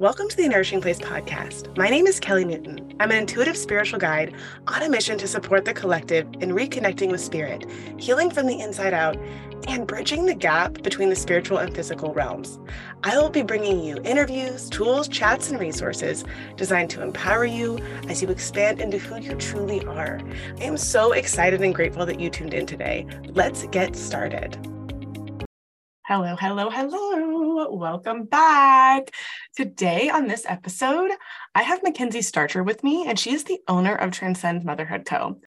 Welcome to the Nourishing Place podcast. My name is Kelly Newton. I'm an intuitive spiritual guide on a mission to support the collective in reconnecting with spirit, healing from the inside out, and bridging the gap between the spiritual and physical realms. I will be bringing you interviews, tools, chats, and resources designed to empower you as you expand into who you truly are. I am so excited and grateful that you tuned in today. Let's get started. Hello, hello, hello. Welcome back. Today on this episode, I have Mackenzie Starcher with me, and she is the owner of Transcend Motherhood Co.,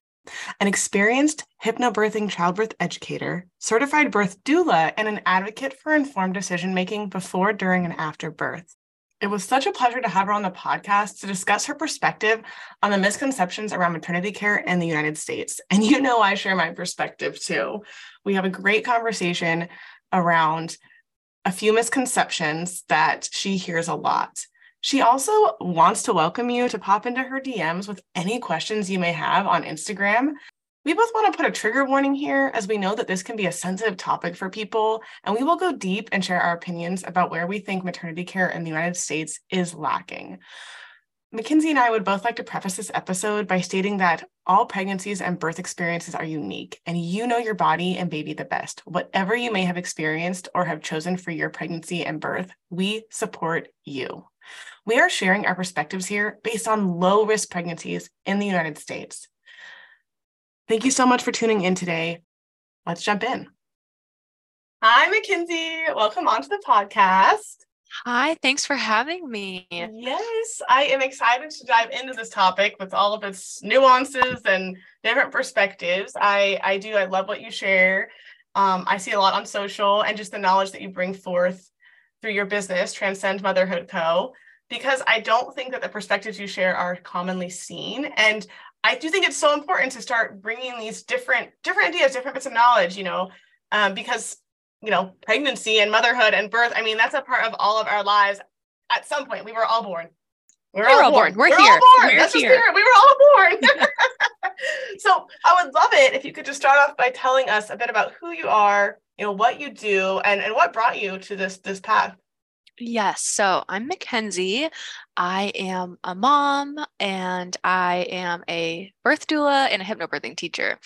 an experienced hypnobirthing childbirth educator, certified birth doula, and an advocate for informed decision making before, during, and after birth. It was such a pleasure to have her on the podcast to discuss her perspective on the misconceptions around maternity care in the United States. And you know, I share my perspective too. We have a great conversation around a few misconceptions that she hears a lot. She also wants to welcome you to pop into her DMs with any questions you may have on Instagram. We both want to put a trigger warning here as we know that this can be a sensitive topic for people, and we will go deep and share our opinions about where we think maternity care in the United States is lacking. Mackenzie and I would both like to preface this episode by stating that all pregnancies and birth experiences are unique, and you know your body and baby the best. Whatever you may have experienced or have chosen for your pregnancy and birth, we support you. We are sharing our perspectives here based on low risk pregnancies in the United States. Thank you so much for tuning in today. Let's jump in. Hi, Mackenzie. Welcome onto the podcast. Hi, thanks for having me. Yes, I am excited to dive into this topic with all of its nuances and different perspectives. I I do I love what you share. Um, I see a lot on social and just the knowledge that you bring forth through your business, Transcend Motherhood Co. Because I don't think that the perspectives you share are commonly seen, and I do think it's so important to start bringing these different different ideas, different bits of knowledge. You know, um, because you know, pregnancy and motherhood and birth. I mean, that's a part of all of our lives. At some point, we were all born. We were, we're all, born. born. We're, we're, here. All born. We're that's here. We were all born. so I would love it if you could just start off by telling us a bit about who you are, you know, what you do, and and what brought you to this this path. Yes. So I'm Mackenzie. I am a mom and I am a birth doula and a hypnobirthing teacher.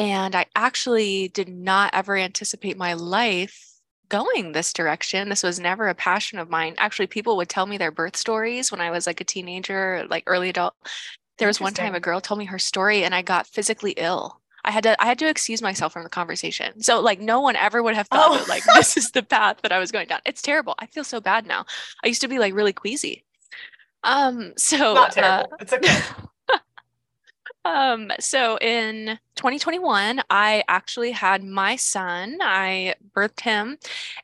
And I actually did not ever anticipate my life going this direction. This was never a passion of mine. Actually, people would tell me their birth stories when I was like a teenager, like early adult. There was one time a girl told me her story and I got physically ill. I had to I had to excuse myself from the conversation. So like no one ever would have thought oh. that like this is the path that I was going down. It's terrible. I feel so bad now. I used to be like really queasy. Um so not terrible. Uh, it's okay. Um, so in 2021, I actually had my son. I birthed him.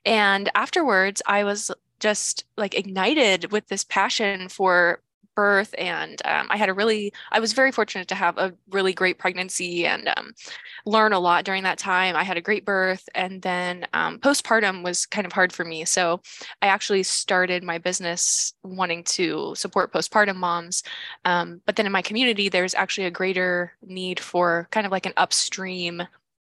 And afterwards, I was just like ignited with this passion for birth and um, i had a really i was very fortunate to have a really great pregnancy and um, learn a lot during that time. I had a great birth and then um, postpartum was kind of hard for me so i actually started my business wanting to support postpartum moms um, but then in my community there's actually a greater need for kind of like an upstream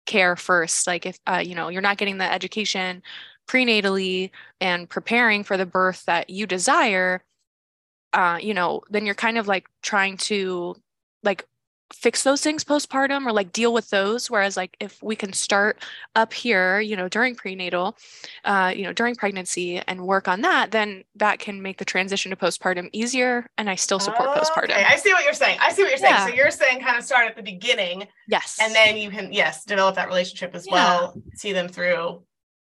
care first like if uh, you know you're not getting the education prenatally and preparing for the birth that you desire uh, you know, then you're kind of like trying to like fix those things postpartum or like deal with those. Whereas like if we can start up here you know during prenatal uh you know during pregnancy and work on that then that can make the transition to postpartum easier and i still support oh, postpartum. I see what you're saying. I see what you're saying. Yeah. so you're saying kind of start at the beginning yes. and then you can yes develop that relationship as yeah. well see them through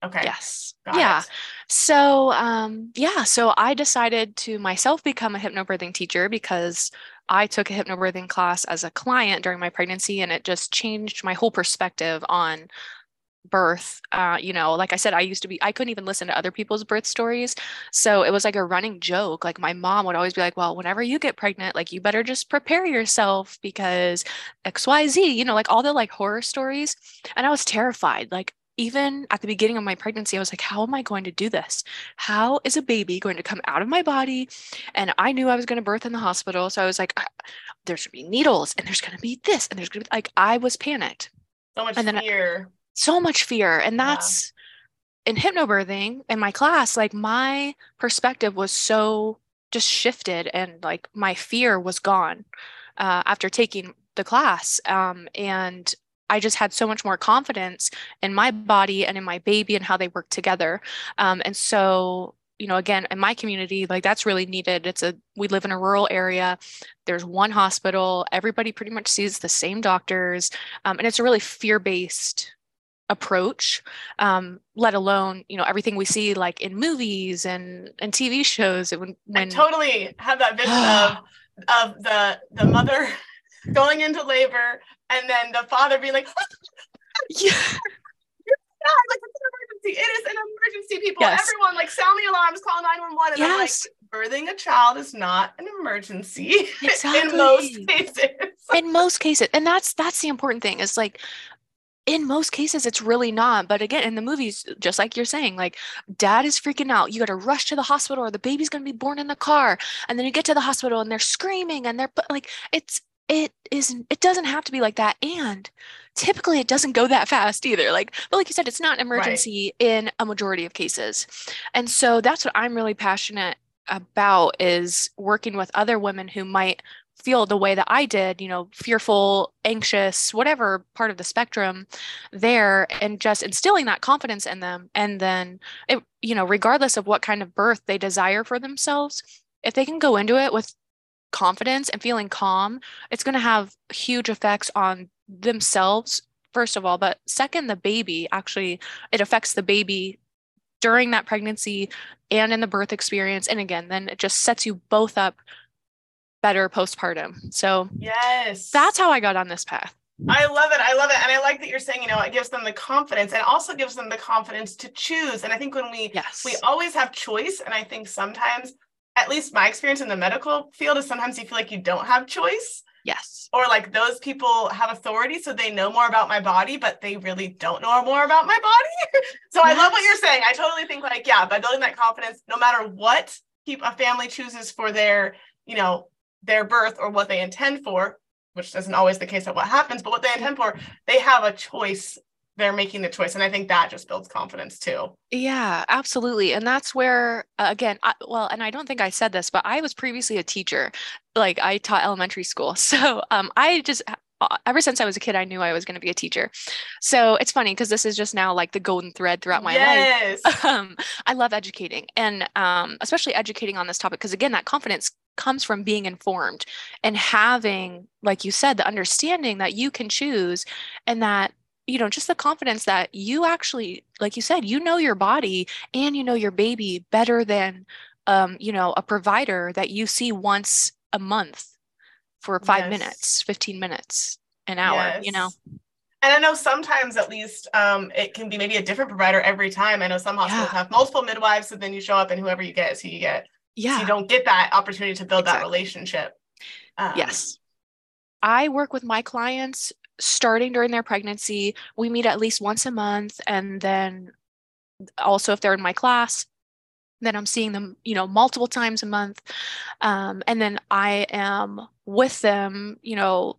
Okay. Yes. Got yeah. It. So, um, yeah. So I decided to myself become a hypnobirthing teacher because I took a hypnobirthing class as a client during my pregnancy, and it just changed my whole perspective on birth. Uh, you know, like I said, I used to be, I couldn't even listen to other people's birth stories. So it was like a running joke. Like my mom would always be like, well, whenever you get pregnant, like you better just prepare yourself because XYZ, you know, like all the like horror stories. And I was terrified. Like even at the beginning of my pregnancy, I was like, how am I going to do this? How is a baby going to come out of my body? And I knew I was going to birth in the hospital. So I was like, there's going to be needles and there's going to be this and there's going to be like, I was panicked. So much and fear. I, so much fear. And that's, in hypnobirthing in my class, like my perspective was so just shifted and like my fear was gone uh, after taking the class. Um, and I just had so much more confidence in my body and in my baby and how they work together. Um, and so, you know, again, in my community, like that's really needed. It's a, we live in a rural area. There's one hospital. Everybody pretty much sees the same doctors. Um, and it's a really fear based approach um, let alone you know everything we see like in movies and and tv shows when, when... I totally have that vision of of the the mother going into labor and then the father being like yeah like it's an emergency. It is an emergency, people. Yes. Everyone, like, sound the alarms, call 911. And yes. I'm like, birthing a child is not an emergency exactly. in most cases. in most cases. And that's that's the important thing is like in most cases it's really not but again in the movies just like you're saying like dad is freaking out you got to rush to the hospital or the baby's going to be born in the car and then you get to the hospital and they're screaming and they're like it's it isn't it doesn't have to be like that and typically it doesn't go that fast either like but like you said it's not an emergency right. in a majority of cases and so that's what i'm really passionate about is working with other women who might feel the way that I did, you know, fearful, anxious, whatever part of the spectrum there, and just instilling that confidence in them. And then, it, you know, regardless of what kind of birth they desire for themselves, if they can go into it with confidence and feeling calm, it's going to have huge effects on themselves, first of all. But second, the baby actually, it affects the baby during that pregnancy and in the birth experience. And again, then it just sets you both up better postpartum. So, yes, that's how I got on this path. I love it. I love it. And I like that you're saying, you know, it gives them the confidence and also gives them the confidence to choose. And I think when we yes. we always have choice, and I think sometimes, at least my experience in the medical field is sometimes you feel like you don't have choice. Yes. Or like those people have authority, so they know more about my body, but they really don't know more about my body. so yes. I love what you're saying. I totally think like, yeah, by building that confidence, no matter what keep a family chooses for their, you know, their birth or what they intend for, which isn't always the case of what happens, but what they intend for, they have a choice. They're making the choice. And I think that just builds confidence too. Yeah, absolutely. And that's where, uh, again, I, well, and I don't think I said this, but I was previously a teacher. Like I taught elementary school. So um, I just uh, ever since I was a kid, I knew I was going to be a teacher. So it's funny because this is just now like the golden thread throughout my yes. life. Um, I love educating and um, especially educating on this topic because, again, that confidence comes from being informed and having, like you said, the understanding that you can choose and that you know just the confidence that you actually like you said you know your body and you know your baby better than um, you know a provider that you see once a month for five yes. minutes 15 minutes an hour yes. you know and I know sometimes, at least, um, it can be maybe a different provider every time. I know some hospitals yeah. have multiple midwives, so then you show up and whoever you get is who you get yeah so you don't get that opportunity to build exactly. that relationship um, yes i work with my clients starting during their pregnancy we meet at least once a month and then also if they're in my class then i'm seeing them you know multiple times a month. Um, and then i am with them you know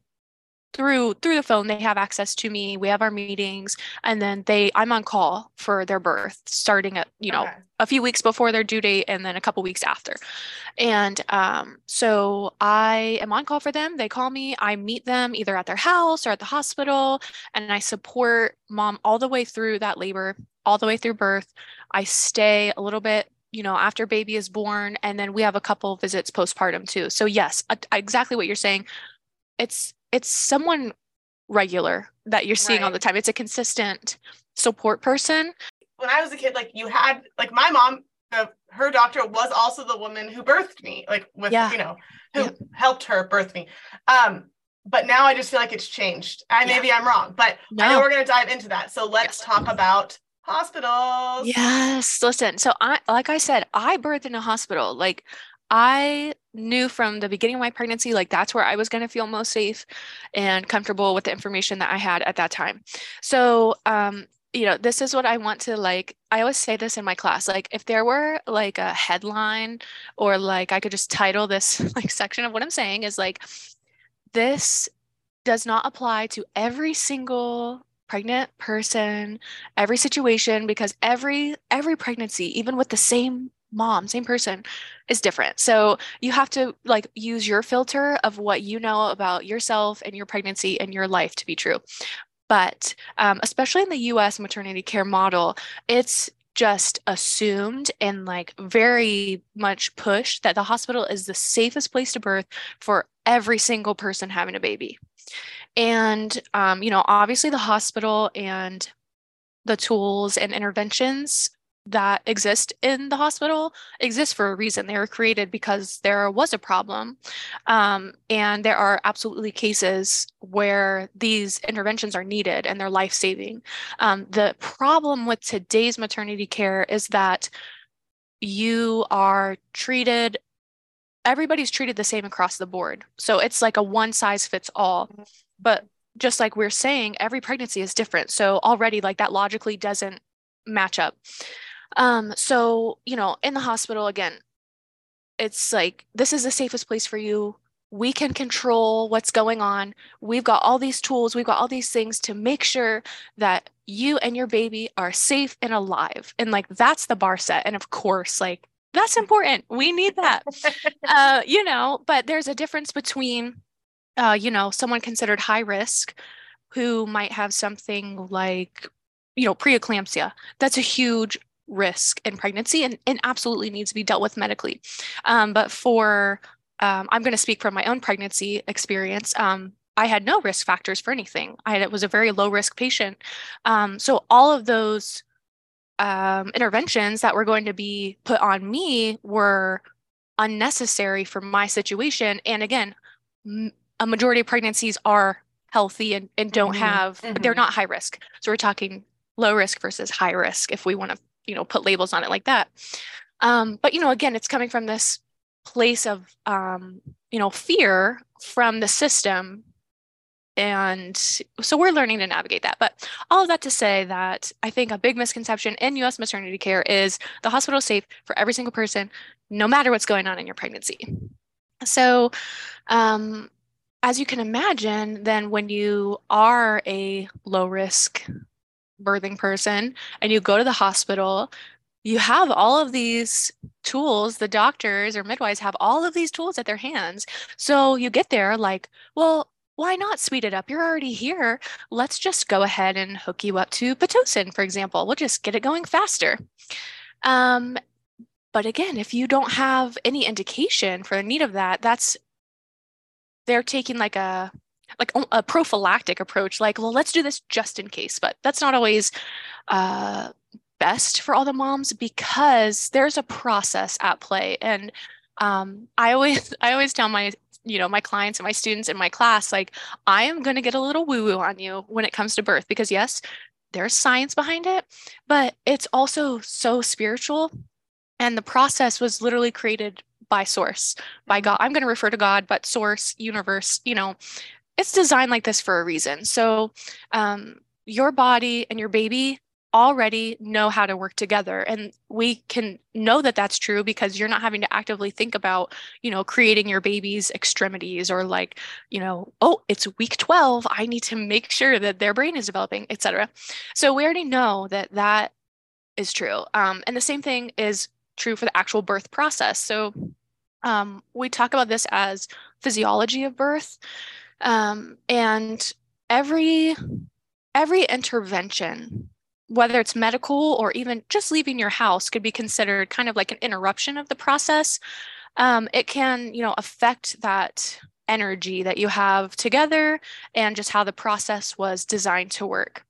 through through the phone they have access to me we have our meetings and then they i'm on call for their birth starting at you know okay. a few weeks before their due date and then a couple weeks after. And um, so i am on call for them they call me i meet them either at their house or at the hospital and i support mom all the way through that labor all the way through birth. I stay a little bit you know after baby is born and then we have a couple visits postpartum too. So yes exactly what you're saying. It's it's someone regular that you're seeing right. all the time. It's a consistent support person. When I was a kid, like you had like my mom, the, her doctor was also the woman who birthed me, like with yeah. you know, who yeah. helped her birth me. Um, but now I just feel like it's changed. I yeah. maybe I'm wrong, but no. I know we're gonna dive into that. So let's yes. talk about hospitals. Yes. Listen, so I like I said, I birthed in a hospital. Like I knew from the beginning of my pregnancy, like that's where I was going to feel most safe and comfortable with the information that I had at that time. So, um, you know, this is what I want to like. I always say this in my class like, if there were like a headline or like I could just title this like section of what I'm saying is like, this does not apply to every single pregnant person, every situation because every every pregnancy, even with the same mom, same person, is different. So you have to like use your filter of what you know about yourself and your pregnancy and your life to be true. But um, especially in the US maternity care model, it's just assumed and like very much pushed that the hospital is the safest place to birth for every single person having a baby. And, um, you know, obviously the hospital and the tools and interventions that exist in the hospital exist for a reason. They were created because there was a problem. Um, and there are absolutely cases where these interventions are needed and they're life saving. Um, the problem with today's maternity care is that you are treated everybody's treated the same across the board. So it's like a one size fits all. But just like we're saying, every pregnancy is different. So already, like that logically doesn't match up. Um, so, you know, in the hospital, again, it's like, this is the safest place for you. We can control what's going on. We've got all these tools, we've got all these things to make sure that you and your baby are safe and alive. And like, that's the bar set. And of course, like, that's important. We need that. uh, you know, but there's a difference between, uh, you know, someone considered high risk who might have something like, you know, preeclampsia. That's a huge risk in pregnancy and, and absolutely needs to be dealt with medically. Um, but for, um, I'm going to speak from my own pregnancy experience. Um, I had no risk factors for anything. I was a very low risk patient. Um, so all of those um, interventions that were going to be put on me were unnecessary for my situation. And again, m- a majority of pregnancies are healthy and, and don't mm-hmm. have, mm-hmm. they're not high risk. So we're talking low risk versus high risk if we want to you know put labels on it like that. Um, but you know again it's coming from this place of um, you know fear from the system. And so we're learning to navigate that. But all of that to say that i think a big misconception in us maternity care is the hospital is safe for every single person no matter what's going on in your pregnancy. So um, as you can imagine then when you are a low risk birthing person and you go to the hospital, you have all of these tools. The doctors or midwives have all of these tools at their hands. So you get there like, well, why not speed it up? You're already here. Let's just go ahead and hook you up to Pitocin, for example. We'll just get it going faster. Um, but again, if you don't have any indication for the need of that, that's they're taking like a like a prophylactic approach like well let's do this just in case but that's not always uh, best for all the moms because there's a process at play. And um, i always i always tell my you know my clients and my students in my class like i am going to get a little woo woo on you when it comes to birth because yes there's science behind it but it's also so spiritual. And the process was literally created by source by mm-hmm. god. I'm going to refer to god but source universe you know it's designed like this for a reason. So um, your body and your baby already know how to work together and we can know that that's true because you're not having to actively think about you know creating your baby's extremities or like you know oh it's week 12 i need to make sure that their brain is developing etc so we already know that that is true. Um, and the same thing is true for the actual birth process. So um, we talk about this as physiology of birth um, and every every intervention whether it's medical or even just leaving your house could be considered kind of like an interruption of the process. Um, it can you know affect that energy that you have together and just how the process was designed to work.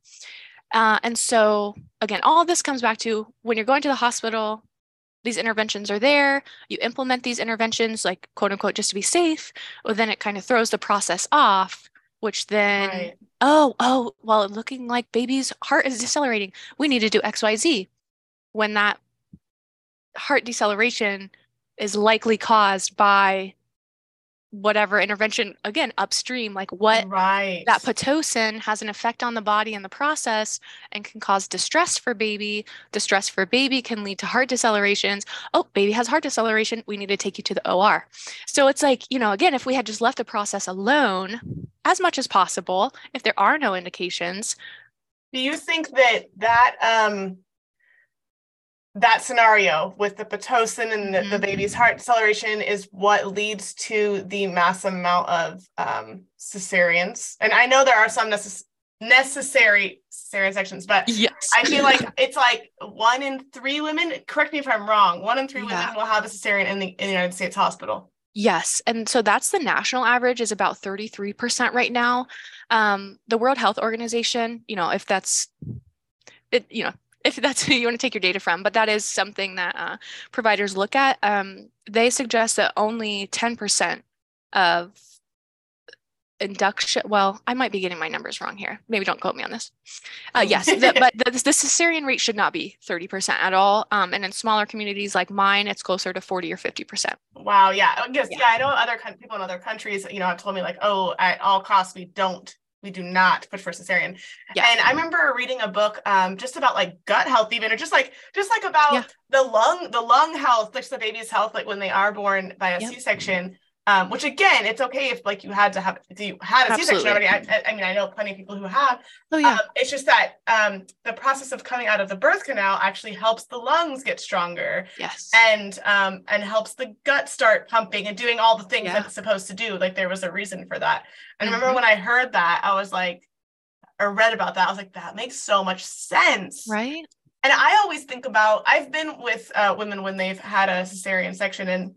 Uh, and so again all this comes back to when you're going to the hospital these interventions are there, you implement these interventions, like quote unquote, just to be safe, well, then it kind of throws the process off, which then, right. oh, oh, well, looking like baby's heart is decelerating. We need to do XYZ. When that heart deceleration is likely caused by whatever intervention again upstream like what right. that pitocin has an effect on the body in the process and can cause distress for baby. Distress for baby can lead to heart decelerations. Oh baby has heart deceleration. We need to take you to the or so it's like you know again if we had just left the process alone as much as possible if there are no indications Do you think that that um that scenario with the pitocin and the, mm-hmm. the, baby's heart acceleration is what leads to the mass amount of um, cesareans. And I know there are some necess- necessary cesarean sections, but yes. I feel like it's like one in three women. Correct me if I'm wrong. One in three yeah. women will have a cesarean in the, in the United States hospital. Yes. And so that's the national average is about 33% right now. Um, the World Health Organization, you know, if that's it, you know, if that's who you want to take your data from, but that is something that uh, providers look at. Um, they suggest that only 10% of induction, well, I might be getting my numbers wrong here. Maybe don't quote me on this. Uh, yes, the, but the, the cesarean rate should not be 30% at all. Um, and in smaller communities like mine, it's closer to 40 or 50%. Wow. Yeah. I guess, yeah. yeah I know other people in other countries, you know, have told me like, oh, at all costs, we don't we do not push for cesarean. Yeah. And I remember reading a book um, just about like gut health, even or just like just like about yeah. the lung, the lung health, like the baby's health, like when they are born by a yep. section um, which again, it's okay if like you had to have if you had a C-section already. I, I, mean, I know plenty of people who have. Oh yeah. Um, it's just that um, the process of coming out of the birth canal actually helps the lungs get stronger. Yes. And um, and helps the gut start pumping and doing all the things yeah. that it's supposed to do. Like there was a reason for that. And mm-hmm. remember when I heard that, I was like, or read about that, I was like, that makes so much sense. Right. And I always think about I've been with uh, women when they've had a cesarean section and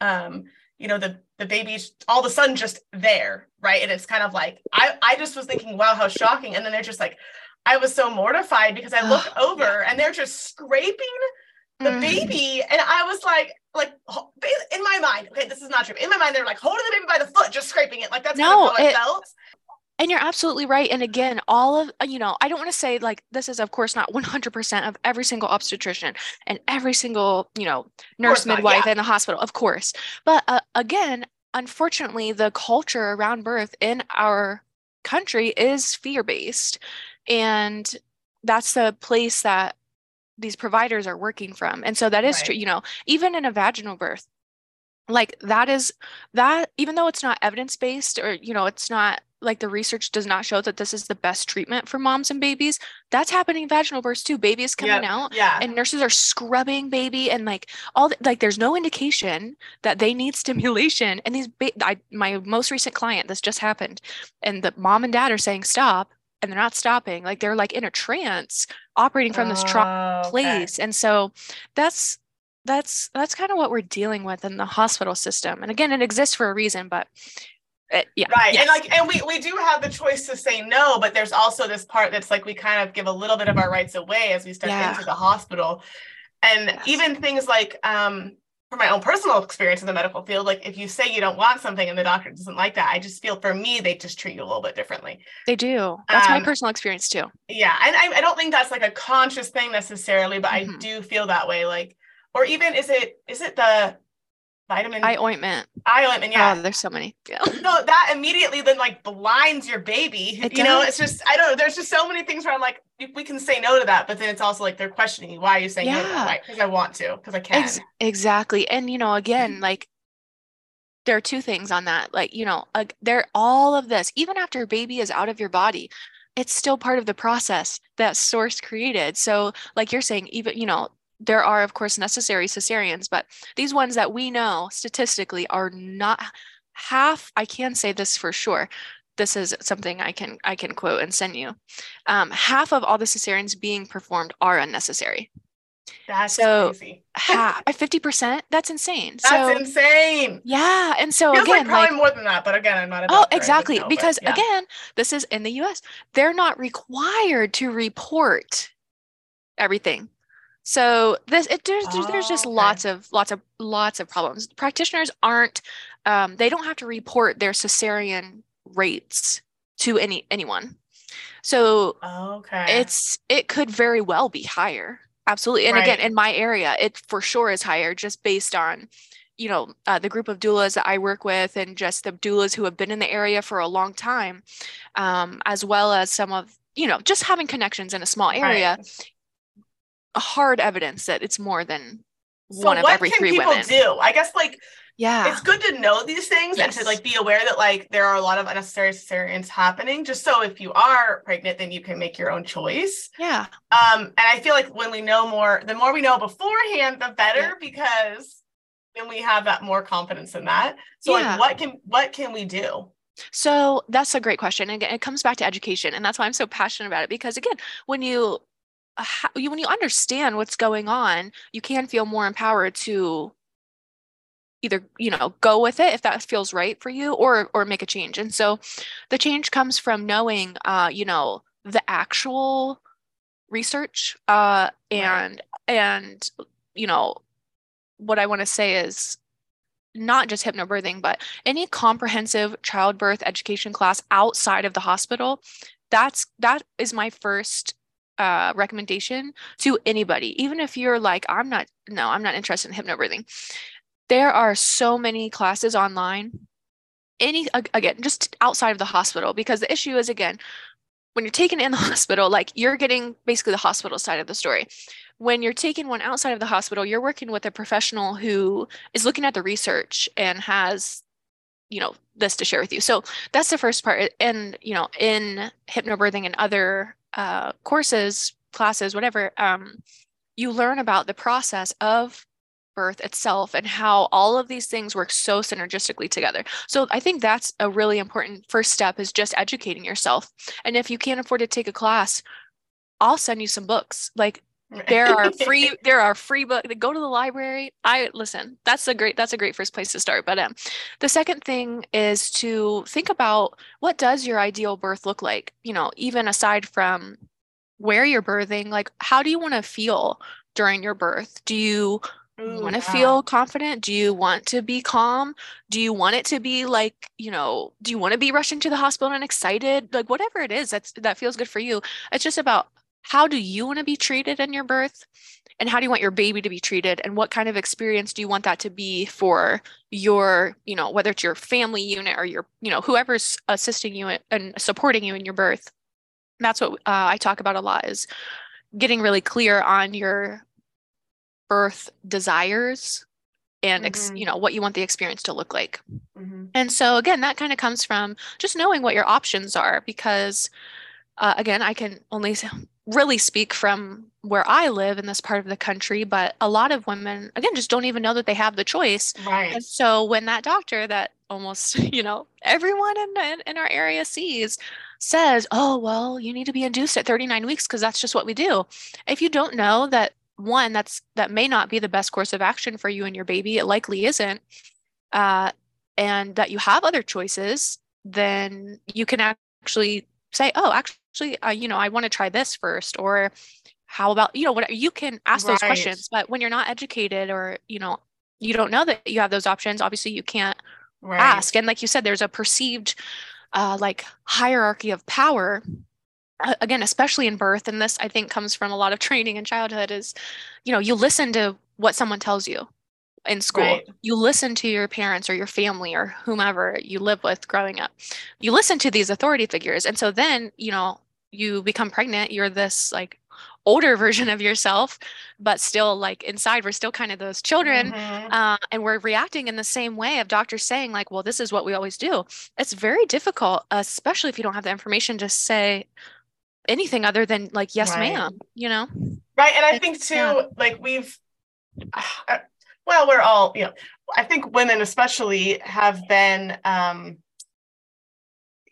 um you know the the baby's all of a sudden just there right? And it's kind of like i i just was thinking wow how shocking. And then they're just like i was so mortified because i look over yeah. and they're just scraping the mm. baby. And i was like like in my mind okay this is not true. In my mind they're like holding the baby by the foot just scraping it. Like that's no, kind of how it, I felt and you're absolutely right. And again, all of, you know, I don't want to say like this is, of course, not 100% of every single obstetrician and every single, you know, nurse, midwife not, yeah. in the hospital, of course. But uh, again, unfortunately, the culture around birth in our country is fear based. And that's the place that these providers are working from. And so that is right. true, you know, even in a vaginal birth, like that is that even though it's not evidence based or you know it's not like the research does not show that this is the best treatment for moms and babies that's happening vaginal births too. Baby is coming yep. out yeah. and nurses are scrubbing baby and like all the, like there's no indication that they need stimulation. And these ba- I, my most recent client this just happened and the mom and dad are saying stop and they're not stopping. Like they're like in a trance operating from this trauma oh, place. And so that's that's that's kind of what we're dealing with in the hospital system and again it exists for a reason but it, yeah right yes. and like and we we do have the choice to say no but there's also this part that's like we kind of give a little bit of our rights away as we step yeah. into the hospital and yes. even things like um from my own personal experience in the medical field like if you say you don't want something and the doctor doesn't like that i just feel for me they just treat you a little bit differently they do that's um, my personal experience too yeah and I, I, don't think that's like a conscious thing necessarily but mm-hmm. i do feel that way like or even is it is it the vitamin? Eye ointment. Eye ointment yeah. Oh, there's so many. Yeah. No that immediately then like blinds your baby. It you does. know it's just i don't know there's just so many things where i'm like we can say no to that but then it's also like they're questioning you why are you saying yeah. no because i want to because i can. Ex- exactly. And you know again like there are two things on that. Like you know uh, there all of this. Even after a baby is out of your body it's still part of the process that source created. So like you're saying even you know there are of course necessary cesareans but these ones that we know statistically are not half i can say this for sure this is something i can i can quote and send you um, half of all the cesareans being performed are unnecessary that's so crazy. half 50% that's insane that's so, insane yeah and so Feels again like probably like, more than that but again i'm not oh exactly know, because yeah. again this is in the us they're not required to report everything so this it there's oh, there's just okay. lots of lots of lots of problems. Practitioners aren't um, they don't have to report their cesarean rates to any anyone. So okay. it's it could very well be higher. Absolutely. And right. again, in my area, it for sure is higher just based on you know uh, the group of doulas that I work with and just the doulas who have been in the area for a long time, um, as well as some of you know just having connections in a small area right hard evidence that it's more than so one of every three women. do? I guess like yeah it's good to know these things yes. and to like be aware that like there are a lot of unnecessary cesareans happening just so if you are pregnant then you can make your own choice yeah um and i feel like when we know more the more we know beforehand the better yeah. because then we have that more confidence in that so yeah. like what can what can we do so that's a great question. And again, it comes back to education. And that's why I'm so passionate about it. Because again, when you when you understand what's going on, you can feel more empowered to either you know go with it if that feels right for you or or make a change and so the change comes from knowing uh you know the actual research uh and right. and you know what i want to say is not just hypnobirthing but any comprehensive childbirth education class outside of the hospital that's that is my first uh, recommendation to anybody, even if you're like, I'm not, no, I'm not interested in hypnobirthing. There are so many classes online, any, again, just outside of the hospital, because the issue is, again, when you're taken in the hospital, like you're getting basically the hospital side of the story. When you're taking one outside of the hospital, you're working with a professional who is looking at the research and has you know this to share with you so that's the first part and you know in hypnobirthing and other uh, courses, classes, whatever, um, you learn about the process of birth itself and how all of these things work so synergistically together. So I think that's a really important first step is just educating yourself. And if you can't afford to take a class, I'll send you some books. Like there are free there are free books go to the library. I listen that's a great that's a great first place to start but um the second thing is to think about what does your ideal birth look like? You know even aside from where you're birthing like how do you want to feel during your birth? Do you want to feel confident? Do you want to be calm? Do you want it to be like you know do you want to be rushing to the hospital and excited? Like whatever it is that's that feels good for you. It's just about how do you want to be treated in your birth and how do you want your baby to be treated and what kind of experience do you want that to be for your you know whether it's your family unit or your you know whoever's assisting you and supporting you in your birth that's what uh, i talk about a lot is getting really clear on your birth desires and mm-hmm. you know what you want the experience to look like mm-hmm. and so again that kind of comes from just knowing what your options are because uh, again i can only really speak from where I live in this part of the country, but a lot of women, again, just don't even know that they have the choice. Right. And so when that doctor that almost, you know, everyone in, in, in our area sees says, oh, well, you need to be induced at 39 weeks because that's just what we do. If you don't know that one, that's that may not be the best course of action for you and your baby, it likely isn't, uh, and that you have other choices, then you can actually say, oh, actually, uh, you know, I want to try this first, or how about, you know, what you can ask right. those questions. But when you're not educated or, you know, you don't know that you have those options, obviously you can't right. ask. And like you said, there's a perceived uh, like hierarchy of power again especially in birth and this i think comes from a lot of training in childhood is you know you listen to what someone tells you in school. Right. You listen to your parents or your family or whomever you live with growing up. You listen to these authority figures. And so then, you know, you become pregnant, you're this like older version of yourself, but still like inside, we're still kind of those children. Mm-hmm. Uh, and we're reacting in the same way of doctors saying, like, well, this is what we always do. It's very difficult, especially if you don't have the information to say anything other than like, yes, right. ma'am, you know? Right. And I think too, yeah. like we've, well, we're all, you know, I think women especially have been, um,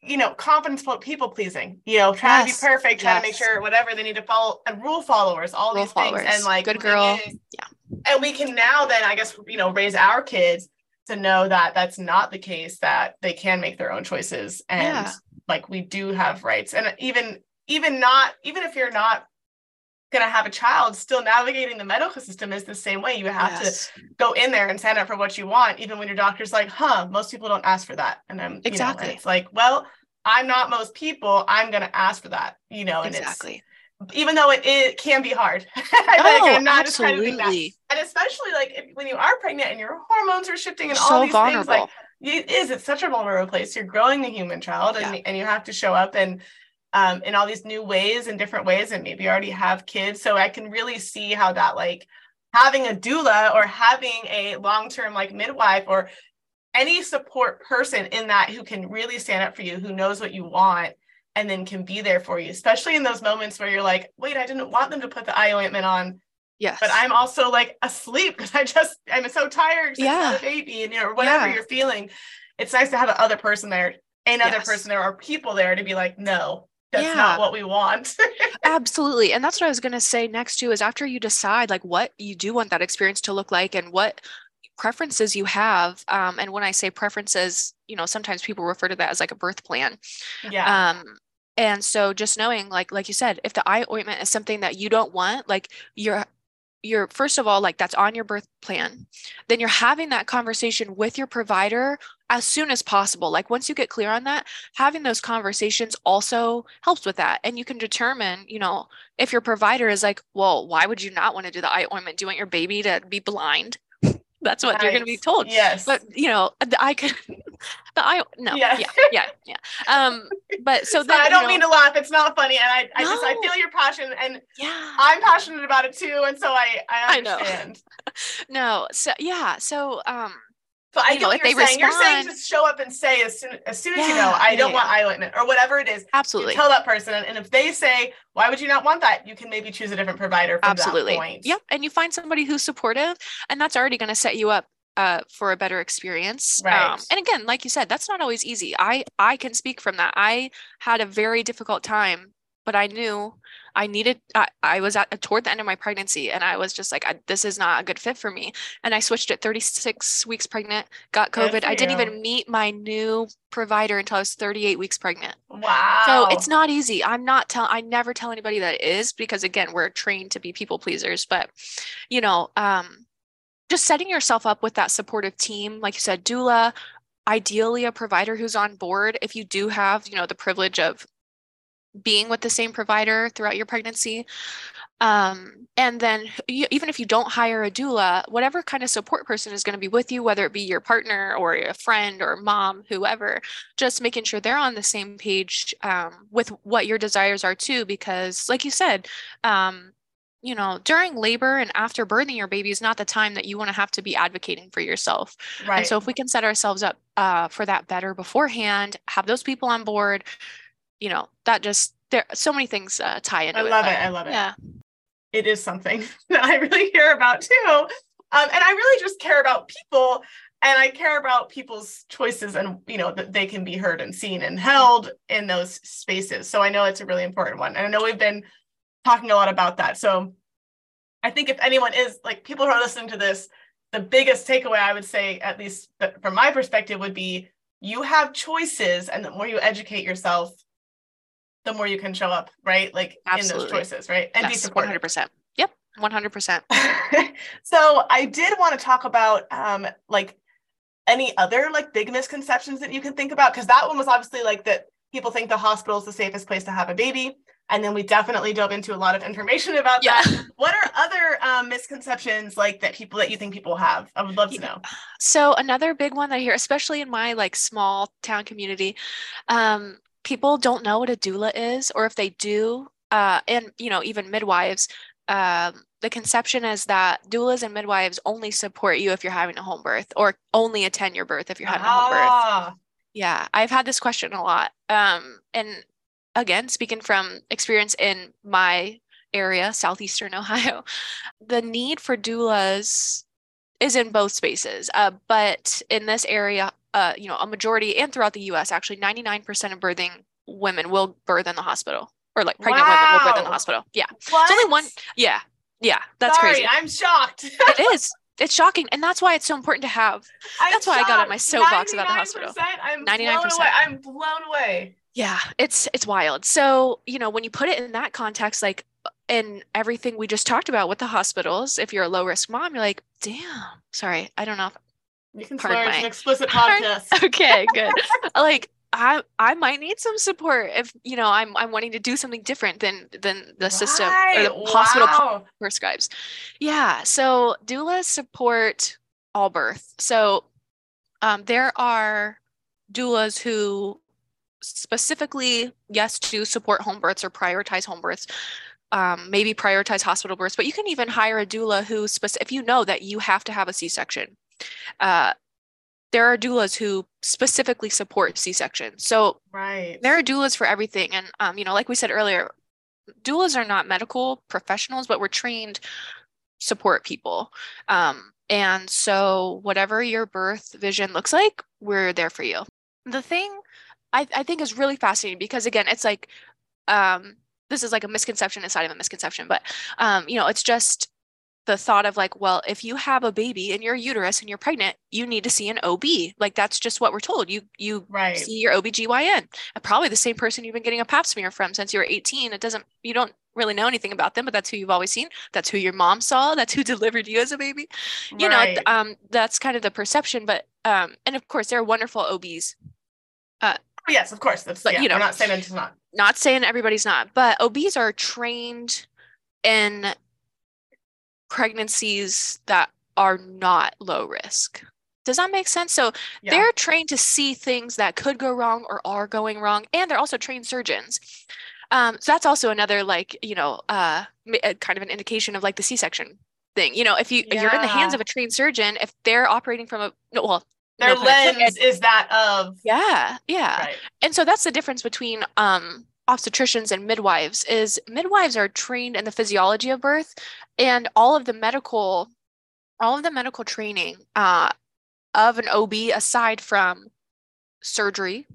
you know, confidence people pleasing, you know, trying yes. to be perfect, trying yes. to make sure whatever they need to follow and rule followers, all rule these followers. things. And like, good girl. Yeah. And we can now then, I guess, you know, raise our kids to know that that's not the case, that they can make their own choices. And yeah. like, we do have rights. And even, even not, even if you're not going to have a child still navigating the medical system is the same way you have yes. to go in there and stand up for what you want even when your doctor's like huh most people don't ask for that and i'm exactly you know, it's like well i'm not most people i'm going to ask for that you know and exactly even though it, it can be hard oh, like, not absolutely. and especially like if, when you are pregnant and your hormones are shifting and all so these vulnerable. things like it is it's such a vulnerable place you're growing the human child and, yeah. and you have to show up and um, in all these new ways and different ways and maybe already have kids so i can really see how that like having a doula or having a long-term like midwife or any support person in that who can really stand up for you, who knows what you want and then can be there for you, especially in those moments where you're like, wait, I didn't want them to put the eye ointment on. Yes. But I'm also like asleep because I just I'm so tired yeah. baby and you know, whatever yeah. you're feeling. It's nice to have another person there, another yes. person there, or people there to be like, no, that's yeah. not what we want. Absolutely. And that's what I was going to say next too is after you decide like what you do want that experience to look like and what preferences you have um, and when i say preferences you know sometimes people refer to that as like a birth plan yeah um, and so just knowing like like you said if the eye ointment is something that you don't want like you're you're first of all like that's on your birth plan. Then you're having that conversation with your provider as soon as possible. Like once you get clear on that having those conversations also helps with that. And you can determine you know if your provider is like well why would you not want to do the eye ointment? Do you want your baby to be blind? That's what you're going to be told. Yes. But you know, I could, the I no, yeah, yeah, yeah, yeah. Um, but so then I don't you know, mean to laugh. It's not funny, and I, I no. just I feel your passion, and yeah, I'm passionate about it too, and so I I understand. I no, so yeah, so um, but I get know, what you're saying. Respond, you're saying just show up and say as soon as soon as yeah, you know, I yeah, don't yeah. want eye ointment or whatever it is. Absolutely. tell that person. And if they say, why would you not want that? You can maybe choose a different provider from Absolutely. that point. Yep. And you find somebody who's supportive and that's already going to set you up uh, for a better experience. Right. Um, and again, like you said, that's not always easy. I I can speak from that. I had a very difficult time, but I knew I needed, I, I was at toward the end of my pregnancy and I was just like, I, this is not a good fit for me. And I switched at 36 weeks pregnant, got COVID. I didn't even meet my new provider until I was 38 weeks pregnant. Wow. So it's not easy. I'm not telling, I never tell anybody that it is because again, we're trained to be people pleasers, but you know, um, just setting yourself up with that supportive team, like you said, doula, ideally a provider who's on board if you do have you know the privilege of being with the same provider throughout your pregnancy. Um, and then you, even if you don't hire a doula, whatever kind of support person is going to be with you, whether it be your partner or a friend or mom, whoever, just making sure they're on the same page um, with what your desires are too. Because, like you said, um, you know, during labor and after birthing your baby is not the time that you want to have to be advocating for yourself. Right. And so, if we can set ourselves up uh, for that better beforehand, have those people on board, you know, that just there so many things uh, tie into I it. love it. I love it. Yeah. It is something that I really care about too. Um, and I really just care about people and I care about people's choices and you know that they can be heard and seen and held in those spaces. So I know it's a really important one. And I know we've been talking a lot about that. So I think if anyone is like people who are listening to this, the biggest takeaway I would say, at least from my perspective, would be you have choices, and the more you educate yourself, the more you can show up, right? Like Absolutely. in those choices, right? And yes, be supported. 100%. Yep, 100%. so I did want to talk about um like any other like big misconceptions that you can think about because that one was obviously like that people think the hospital is the safest place to have a baby and then we definitely dove into a lot of information about yeah. that what are other um, misconceptions like that people that you think people have i would love to know so another big one that i hear especially in my like small town community um, people don't know what a doula is, or if they do, uh, and you know, even midwives, um, the conception is that doulas and midwives only support you if you're having a home birth, or only attend your birth if you're having ah. a home birth. Ah. Yeah, I've had this question a lot. Um, and again, speaking from experience in my area, southeastern Ohio, the need for doulas is in both spaces. Uh, but in this area, uh, you know, a majority and throughout the US, actually 99% of birthing women will birth in the hospital or like pregnant wow. women will birth in the hospital. Yeah. What? It's only one. Yeah. Yeah. That's Sorry, crazy. I'm shocked. it is. It's shocking. And that's why it's so important to have. I'm that's why I got on my soapbox about the hospital. I'm 99%. Blown away. I'm blown away. Yeah, it's it's wild. So, you know, when you put it in that context, like in everything we just talked about with the hospitals, if you're a low risk mom, you're like, damn, sorry, I don't know if you can swear it's an explicit podcast. okay, good. like I I might need some support if you know I'm I'm wanting to do something different than than the right. system or the wow. hospital prescribes. Yeah, so doulas support all birth. So um, there are doulas who specifically yes to support home births or prioritize home births um, maybe prioritize hospital births, but you can even hire a doula who, spec- if you know that you have to have a C-section, uh, there are doulas who specifically support C-section. So right. there are doulas for everything, and um, you know, like we said earlier, doulas are not medical professionals, but we're trained support people. Um, and so whatever your birth vision looks like, we're there for you. The thing I, I think is really fascinating because again, it's like um, this is like a misconception inside of a misconception, but um, you know, it's just the thought of like, well, if you have a baby in your uterus and you're pregnant, you need to see an OB. Like that's just what we're told. You you right. see your OBGYN. Probably the same person you've been getting a pap smear from since you were 18. It doesn't you don't really know anything about them, but that's who you've always seen. That's who your mom saw. That's who delivered you as a baby. You right. know, um, that's kind of the perception. But um, and of course there are wonderful OBs. Uh, oh, yes, of course. That's but, yeah, you know, not saying it's not. Not saying everybody's not, but OBs are trained in pregnancies that are not low risk. Does that make sense? So yeah. they're trained to see things that could go wrong or are going wrong, and they're also trained surgeons. Um, so that's also another like you know uh, uh, kind of an indication of like the C-section thing. You know, if you yeah. if you're in the hands of a trained surgeon, if they're operating from a no, well, their no lens is that of yeah, yeah, right. and so that's the difference between um obstetricians and midwives is midwives are trained in the physiology of birth and all of the medical all of the medical training uh, of an ob aside from surgery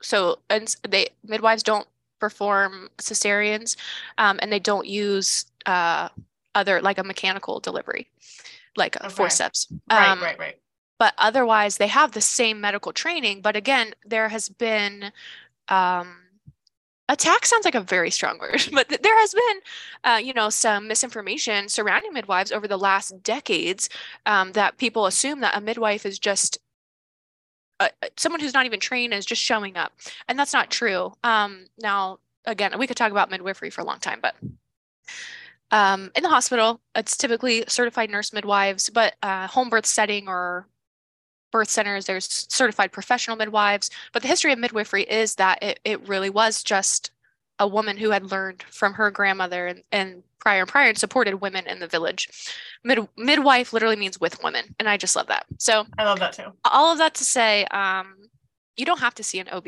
so and they midwives don't perform cesareans um, and they don't use uh, other like a mechanical delivery like okay. forceps right um, right right but otherwise they have the same medical training but again there has been um, attack sounds like a very strong word, but th- there has been, uh, you know, some misinformation surrounding midwives over the last decades um, that people assume that a midwife is just uh, uh, someone who's not even trained is just showing up, and that's not true. Um, now, again, we could talk about midwifery for a long time, but. Um, in the hospital, it's typically certified nurse midwives, but uh, home birth setting or birth centers, there's certified professional midwives. But the history of midwifery is that it, it really was just a woman who had learned from her grandmother and, and prior and prior and supported women in the village. Mid, midwife literally means with women. And I just love that. So I love that too. All of that to say, um, you don't have to see an OB.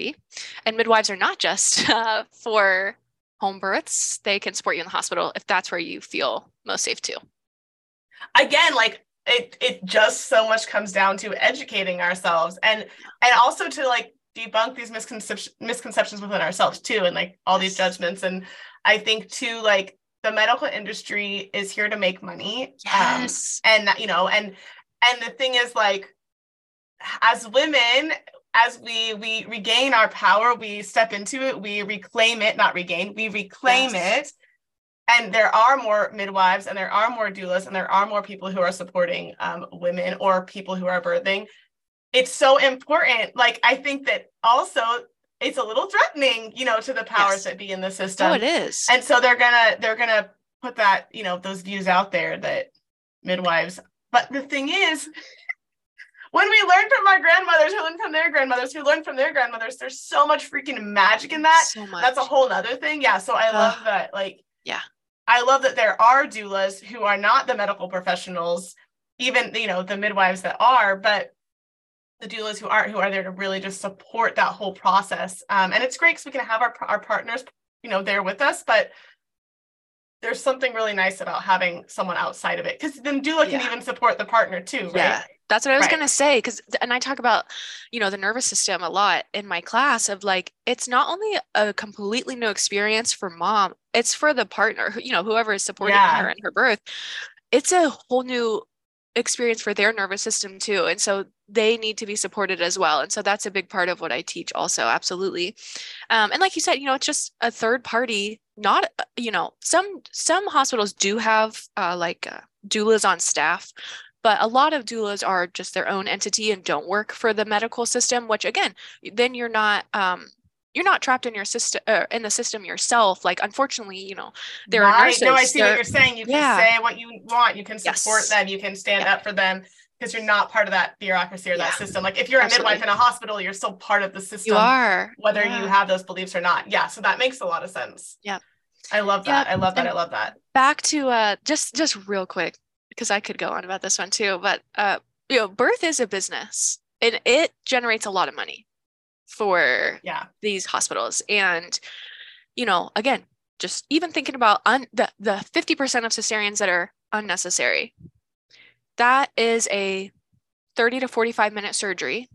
And midwives are not just uh, for home births, they can support you in the hospital if that's where you feel most safe too. Again, like it it just so much comes down to educating ourselves and and also to like debunk these misconceptions misconceptions within ourselves too and like all these judgments. And i think too like the medical industry is here to make money um, yes. um, and you know and and the thing is like as women as we we regain our power we step into it we reclaim it not regain we reclaim yes. it and there are more midwives and there are more doulas and there are more people who are supporting um, women or people who are birthing. It's so important. Like i think that also it's a little threatening you know to the powers yes. that be in the system. Oh it is. And so they're gonna they're gonna put that you know those views out there that midwives but the thing is when we learn from our grandmothers who learn from their grandmothers who learn from their grandmothers there's so much freaking magic in that. So much. that's a whole other thing. Yeah so i love that like yeah I love that there are doulas who are not the medical professionals, even you know the midwives that are, but the doulas who aren't, who are there to really just support that whole process. Um, and it's great because we can have our our partners, you know, there with us, but there's something really nice about having someone outside of it because then doula yeah. can even support the partner too, right? Yeah. That's what I was right. going to say. Because, and I talk about, you know, the nervous system a lot in my class of like, it's not only a completely new experience for mom, it's for the partner, you know, whoever is supporting yeah. her in her birth. It's a whole new experience for their nervous system too. And so they need to be supported as well. And so that's a big part of what I teach also. Absolutely. Um, and like you said, you know, it's just a third party, not, uh, you know, some, some hospitals do have uh, like uh, doulas on staff but a lot of doulas are just their own entity and don't work for the medical system which again then you're not um, you're not trapped in your system uh, in the system yourself like unfortunately you know there right. are nurses no i see what you're saying you can say what you want you can support yes. them you can stand yeah. up for them because you're not part of that bureaucracy or yeah. that system like if you're Absolutely. a midwife in a hospital you're still part of the system you are whether you have those beliefs or not yeah so that makes a lot of sense yeah I love that. I love that. I love that. Back to uh just just real quick because I could go on about this one too, but uh you know, birth is a business and it generates a lot of money for yeah. these hospitals and you know, again, just even thinking about un- the the 50% of cesareans that are unnecessary. That is a 30 to 45 minute surgery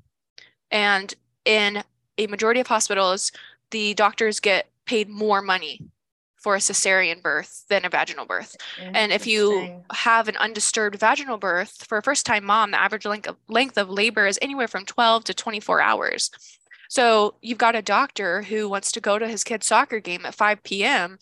and in a majority of hospitals the doctors get paid more money for a cesarean birth than a vaginal birth. And if you have an undisturbed vaginal birth for a first time mom, the average length of, length of labor is anywhere from 12 to 24 hours. So you've got a doctor who wants to go to his kid's soccer game at 5 p.m.,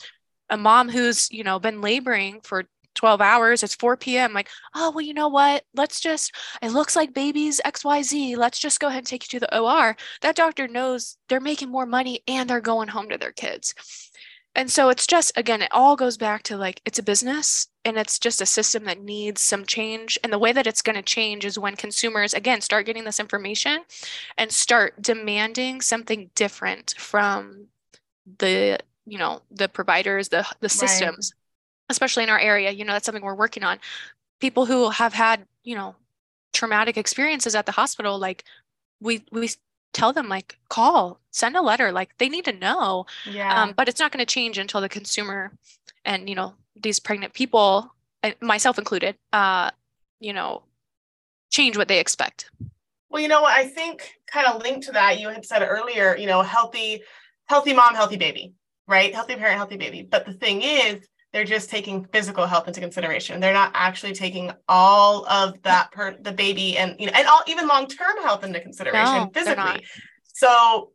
a mom who's, you know, been laboring for 12 hours it's 4 p.m like oh well you know what let's just it looks like baby's xyz let's just go ahead and take you to the or that doctor knows they're making more money and they're going home to their kids and so it's just again it all goes back to like it's a business and it's just a system that needs some change. And the way that it's going to change is when consumers again start getting this information and start demanding something different from the you know the providers the the systems right. especially in our area. You know that's something we're working on. People who have had you know traumatic experiences at the hospital like we we tell them like call send a letter like they need to know yeah. um, but it's not going to change until the consumer and you know these pregnant people myself included uh you know change what they expect. Well you know what? I think kind of linked to that you had said earlier you know healthy healthy mom healthy baby right? Healthy parent healthy baby. But the thing is they're just taking physical health into consideration. They're not actually taking all of that per the baby and you know and all even long-term health into consideration no, physically. So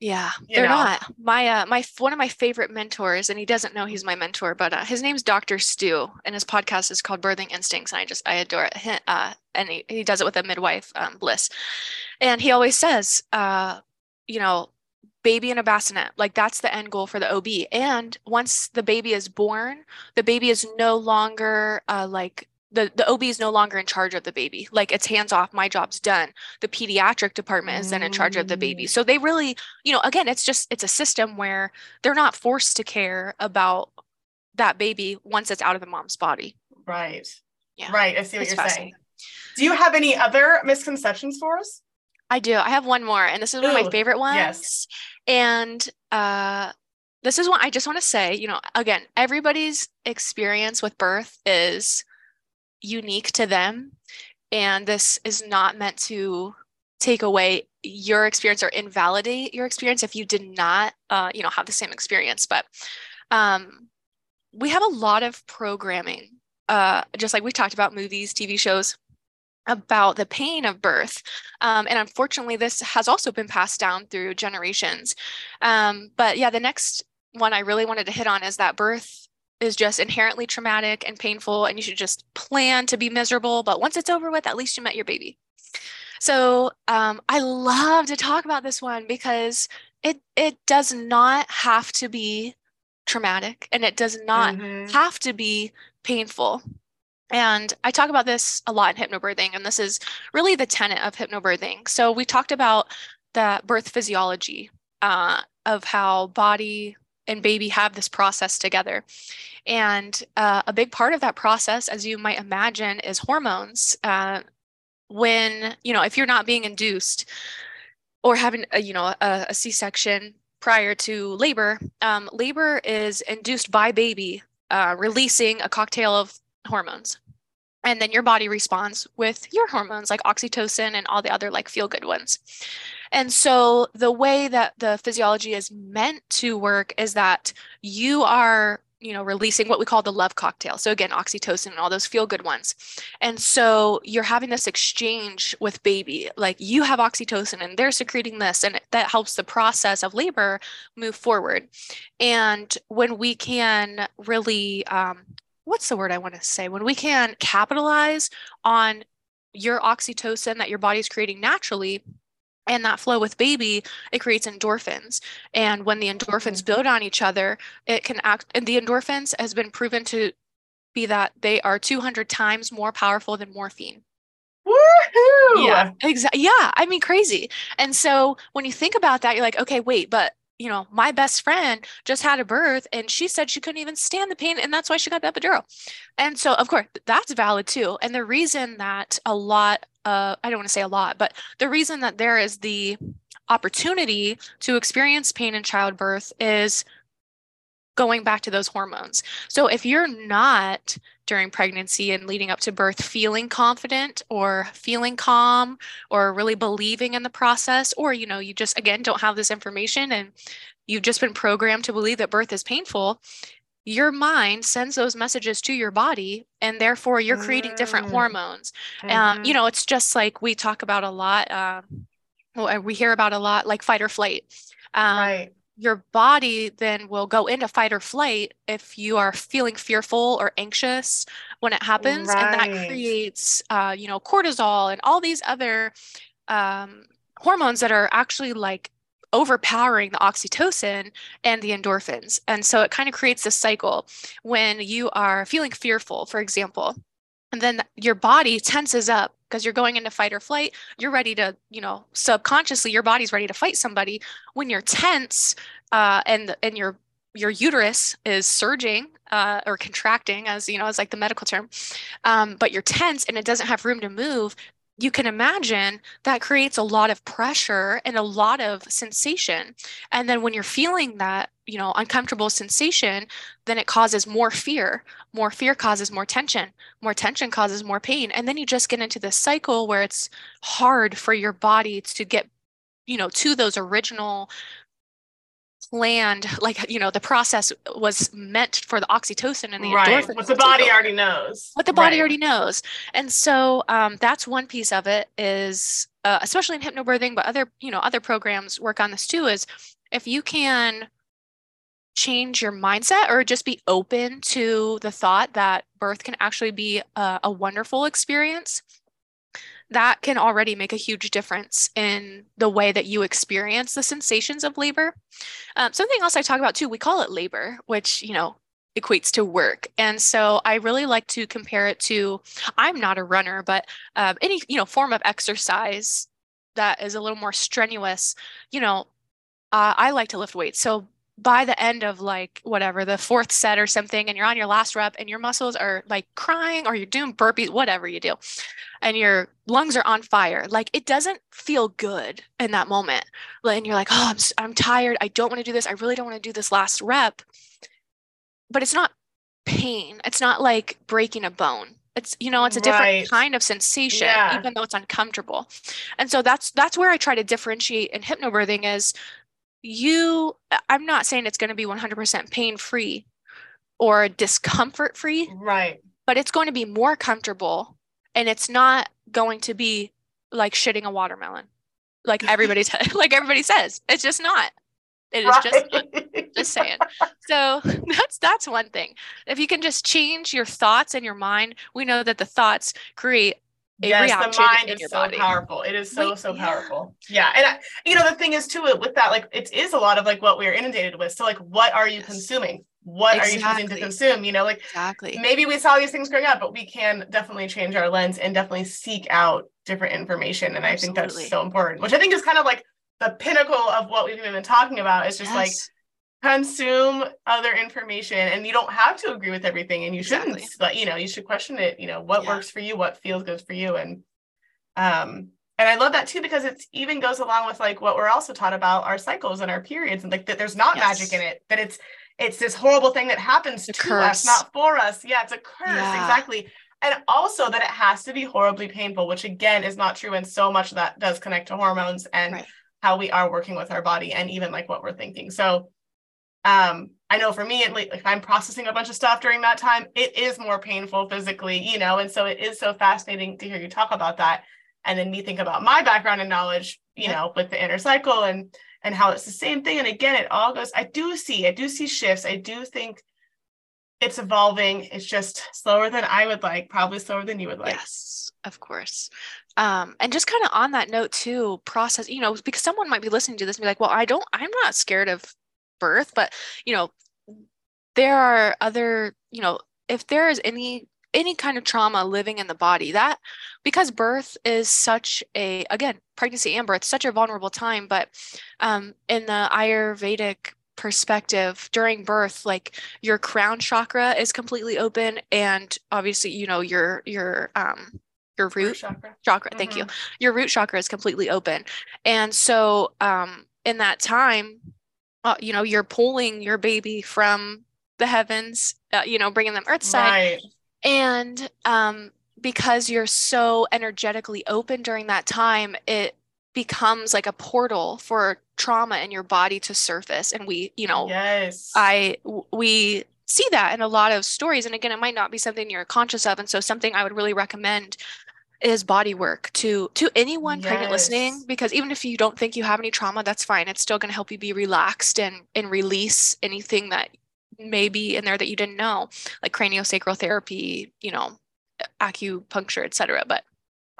yeah, they're know. not. My uh my one of my favorite mentors, and he doesn't know he's my mentor, but uh, his name's Dr. Stu, and his podcast is called Birthing Instincts, and I just I adore it. Uh, and he, he does it with a midwife, um, Bliss, and he always says, uh, you know, baby in a bassinet. Like that's the end goal for the OB. And once the baby is born, the baby is no longer uh, like the, the OB is no longer in charge of the baby. Like it's hands off, my job's done. The pediatric department is then in charge of the baby. So they really, you know, again, it's just, it's a system where they're not forced to care about that baby once it's out of the mom's body. Right. Yeah. Right. I see what it's you're saying. Do you have any other misconceptions for us? I do. I have one more, and this is one Ooh, of my favorite ones. Yes. And uh, this is one I just want to say, you know, again, everybody's experience with birth is unique to them. And this is not meant to take away your experience or invalidate your experience if you did not, uh, you know, have the same experience. But um, we have a lot of programming, uh, just like we talked about movies, TV shows, about the pain of birth. Um, and unfortunately, this has also been passed down through generations. Um, but yeah, the next one I really wanted to hit on is that birth is just inherently traumatic and painful, and you should just plan to be miserable. But once it's over with, at least you met your baby. So um, I love to talk about this one because it it does not have to be traumatic, and it does not mm-hmm. have to be painful. And I talk about this a lot in hypnobirthing, and this is really the tenet of hypnobirthing. So we talked about the birth physiology uh, of how body and baby have this process together. And uh, a big part of that process, as you might imagine, is hormones. Uh, when, you know, if you're not being induced or having, a, you know, a a C-section prior to labor, um, labor is induced by baby uh, releasing a cocktail of hormones. And then your body responds with your hormones like oxytocin and all the other like feel good ones. And so the way that the physiology is meant to work is that you are you know releasing what we call the love cocktail. So again oxytocin and all those feel good ones. And so you're having this exchange with baby. Like you have oxytocin and they're secreting this and that helps the process of labor move forward. And when we can really um, what's the word I want to say? When we can capitalize on your oxytocin that your body's creating naturally and that flow with baby, it creates endorphins. And when the endorphins mm-hmm. build on each other, it can act, and the endorphins has been proven to be that they are 200 times more powerful than morphine. Woohoo! Yeah, exactly. Yeah, I mean, crazy. And so when you think about that, you're like, okay, wait, but you know, my best friend just had a birth and she said she couldn't even stand the pain and that's why she got the epidural. And so, of course, that's valid too. And the reason that a lot, uh, I don't want to say a lot, but the reason that there is the opportunity to experience pain in childbirth is going back to those hormones. So if you're not during pregnancy and leading up to birth feeling confident or feeling calm or really believing in the process or you know you just again don't have this information and you've just been programmed to believe that birth is painful your mind sends those messages to your body and therefore you're creating different mm. hormones mm-hmm. um, you know it's just like we talk about a lot uh, well, we hear about a lot like fight or flight um, right your body then will go into fight or flight if you are feeling fearful or anxious when it happens right. and that creates uh, you know cortisol and all these other um, hormones that are actually like overpowering the oxytocin and the endorphins and so it kind of creates this cycle when you are feeling fearful for example and then your body tenses up because you're going into fight or flight. You're ready to you know subconsciously your body's ready to fight somebody. When you're tense uh, and and your your uterus is surging uh, or contracting as you know as like the medical term um, but you're tense and it doesn't have room to move you can imagine that creates a lot of pressure and a lot of sensation. And then when you're feeling that, you know, uncomfortable sensation, then it causes more fear. More fear causes more tension. More tension causes more pain. And then you just get into this cycle where it's hard for your body to get, you know, to those original planned like you know the process was meant for the oxytocin and the right. what the body already knows what the body right. already knows and so um, that's one piece of it is uh, especially in hypnobirthing but other you know other programs work on this too is if you can change your mindset or just be open to the thought that birth can actually be a, a wonderful experience that can already make a huge difference in the way that you experience the sensations of labor. Um, something else I talk about too, we call it labor, which, you know, equates to work. And so I really like to compare it to I'm not a runner, but um, any, you know, form of exercise that is a little more strenuous, you know, uh, I like to lift weights. So by the end of like whatever the fourth set or something and you're on your last rep and your muscles are like crying or you're doing burpees whatever you do and your lungs are on fire like it doesn't feel good in that moment. And you're like oh i'm, I'm tired. I don't want to do this. I really don't want to do this last rep. But it's not pain. It's not like breaking a bone. It's you know it's a different right. kind of sensation yeah. even though it's uncomfortable. And so that's that's where i try to differentiate in hypnobirthing is you i'm not saying it's going to be 100% pain free or discomfort free right. but it's going to be more comfortable and it's not going to be like shitting a watermelon like everybody's like everybody says. It's just not. It is right. just just saying. So that's that's one thing. If you can just change your thoughts and your mind we know that the thoughts create yes, the mind is so body. powerful. It is so, so yeah. powerful. Yeah. And I, you know, the thing is too, with that, like it is a lot of like what we are inundated with. So like, what are you yes. consuming? What exactly. are you choosing to consume? You know, like exactly. maybe we saw these things growing up, but we can definitely change our lens and definitely seek out different information. And Absolutely. I think that's so important, which I think is kind of like the pinnacle of what we've even been talking about is just yes. like consume other information and you don't have to agree with everything and you shouldn't exactly. but you know you should question it you know what yeah. works for you what feels good for you and um and i love that too because it even goes along with like what we're also taught about our cycles and our periods and like that there's not yes. magic in it that it's it's this horrible thing that happens to curse. us not for us yeah it's a curse yeah. exactly and also that it has to be horribly painful which again is not true and so much that does connect to hormones and right. how we are working with our body and even like what we're thinking so um i know for me at least if i'm processing a bunch of stuff during that time it is more painful physically you know and so it is so fascinating to hear you talk about that. And then me think about my background and knowledge you know with the inner cycle and and how it's the same thing. And again it all goes i do see i do see shifts. I do think it's evolving. It's just slower than i would like probably slower than you would like. Yes of course. Um, and just kind of on that note too process you know because someone might be listening to this and be like well i don't i'm not scared of birth but you know there are other you know if there is any any kind of trauma living in the body that because birth is such a again pregnancy and birth such a vulnerable time but um, in the ayurvedic perspective during birth like your crown chakra is completely open and obviously you know your your um your root, root chakra, chakra mm-hmm. thank you mm-hmm. your root chakra is completely open and so um in that time uh, you know you're pulling your baby from the heavens uh, you know bringing them earthside. Right. and um because you're so energetically open during that time it becomes like a portal for trauma in your body to surface. And we you know yes. I we see that in a lot of stories. And again it might not be something you're conscious of. And so something i would really recommend is body work to to anyone yes. pregnant listening because even if you don't think you have any trauma that's fine it's still going to help you be relaxed and and release anything that may be in there that you didn't know like craniosacral therapy you know acupuncture etc but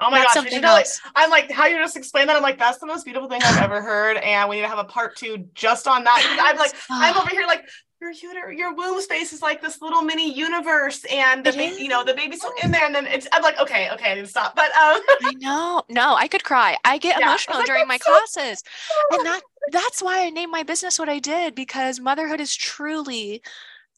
Oh my gosh, you know, like, I'm like, how you just explain that? I'm like, that's the most beautiful thing I've ever heard. And we need to have a part two just on that. I'm like, I'm over here like, your uter- your womb space is like this little mini universe, and the ba- you know the baby's still in there, and then it's I'm like, okay, okay, I need to stop. But um, I know, no, I could cry. I get yeah, emotional I like, during my so- classes, and that that's why I named my business what I did because motherhood is truly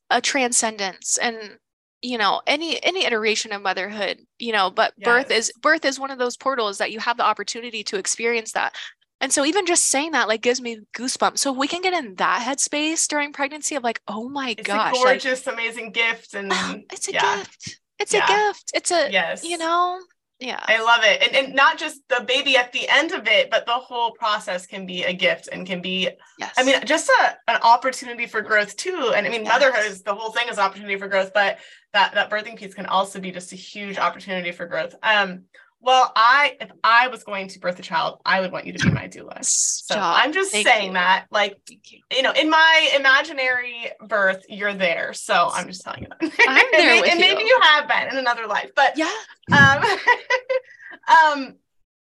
a transcendence, and you know any any iteration of motherhood you know but yes. birth is birth is one of those portals that you have the opportunity to experience that and so even just saying that like gives me goosebumps so if we can get in that headspace during pregnancy of like oh my gosh. it's gosh a gorgeous like, amazing gift and it's a yeah. gift it's yeah. a gift it's a yes you know yeah i love it and, and not just the baby at the end of it but the whole process can be a gift and can be yes. i mean just a, an opportunity for growth too and i mean yes. motherhood is the whole thing is opportunity for growth but that that birthing piece can also be just a huge opportunity for growth um well, I if I was going to birth a child, I would want you to be my doula. So I'm just Thank saying you. that, like, you. you. know, in my imaginary birth, you're there. So I'm just telling you that. I'm there and, with and you. maybe you have been in another life, but yeah. Um, um,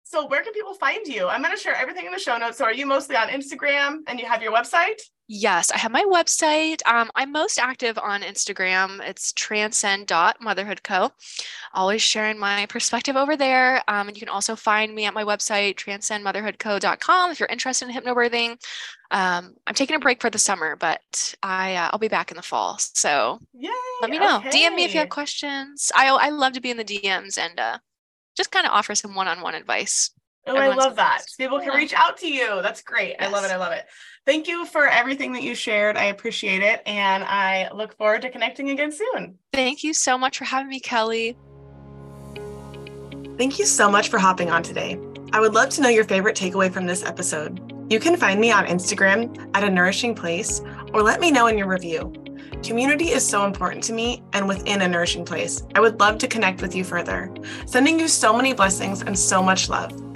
so where can people find you? I'm going to share everything in the show notes. So are you mostly on Instagram and you have your website? Yes, I have my website. Um, I'm most active on Instagram. It's transcend.motherhoodco. Always sharing my perspective over there. Um, and you can also find me at my website, transcendmotherhoodco.com, if you're interested in hypnobirthing. Um, I'm taking a break for the summer, but I uh, I'll be back in the fall. So Yay, let me know. Okay. DM me if you have questions. I I love to be in the DMs and uh, just kind of offer some one-on-one advice. Oh, Everyone's I love that. People can reach out to you. That's great. Yes. I love it. I love it. Thank you for everything that you shared. I appreciate it. And I look forward to connecting again soon. Thank you so much for having me, Kelly. Thank you so much for hopping on today. I would love to know your favorite takeaway from this episode. You can find me on Instagram at a nourishing place or let me know in your review. Community is so important to me and within a nourishing place. I would love to connect with you further. Sending you so many blessings and so much love.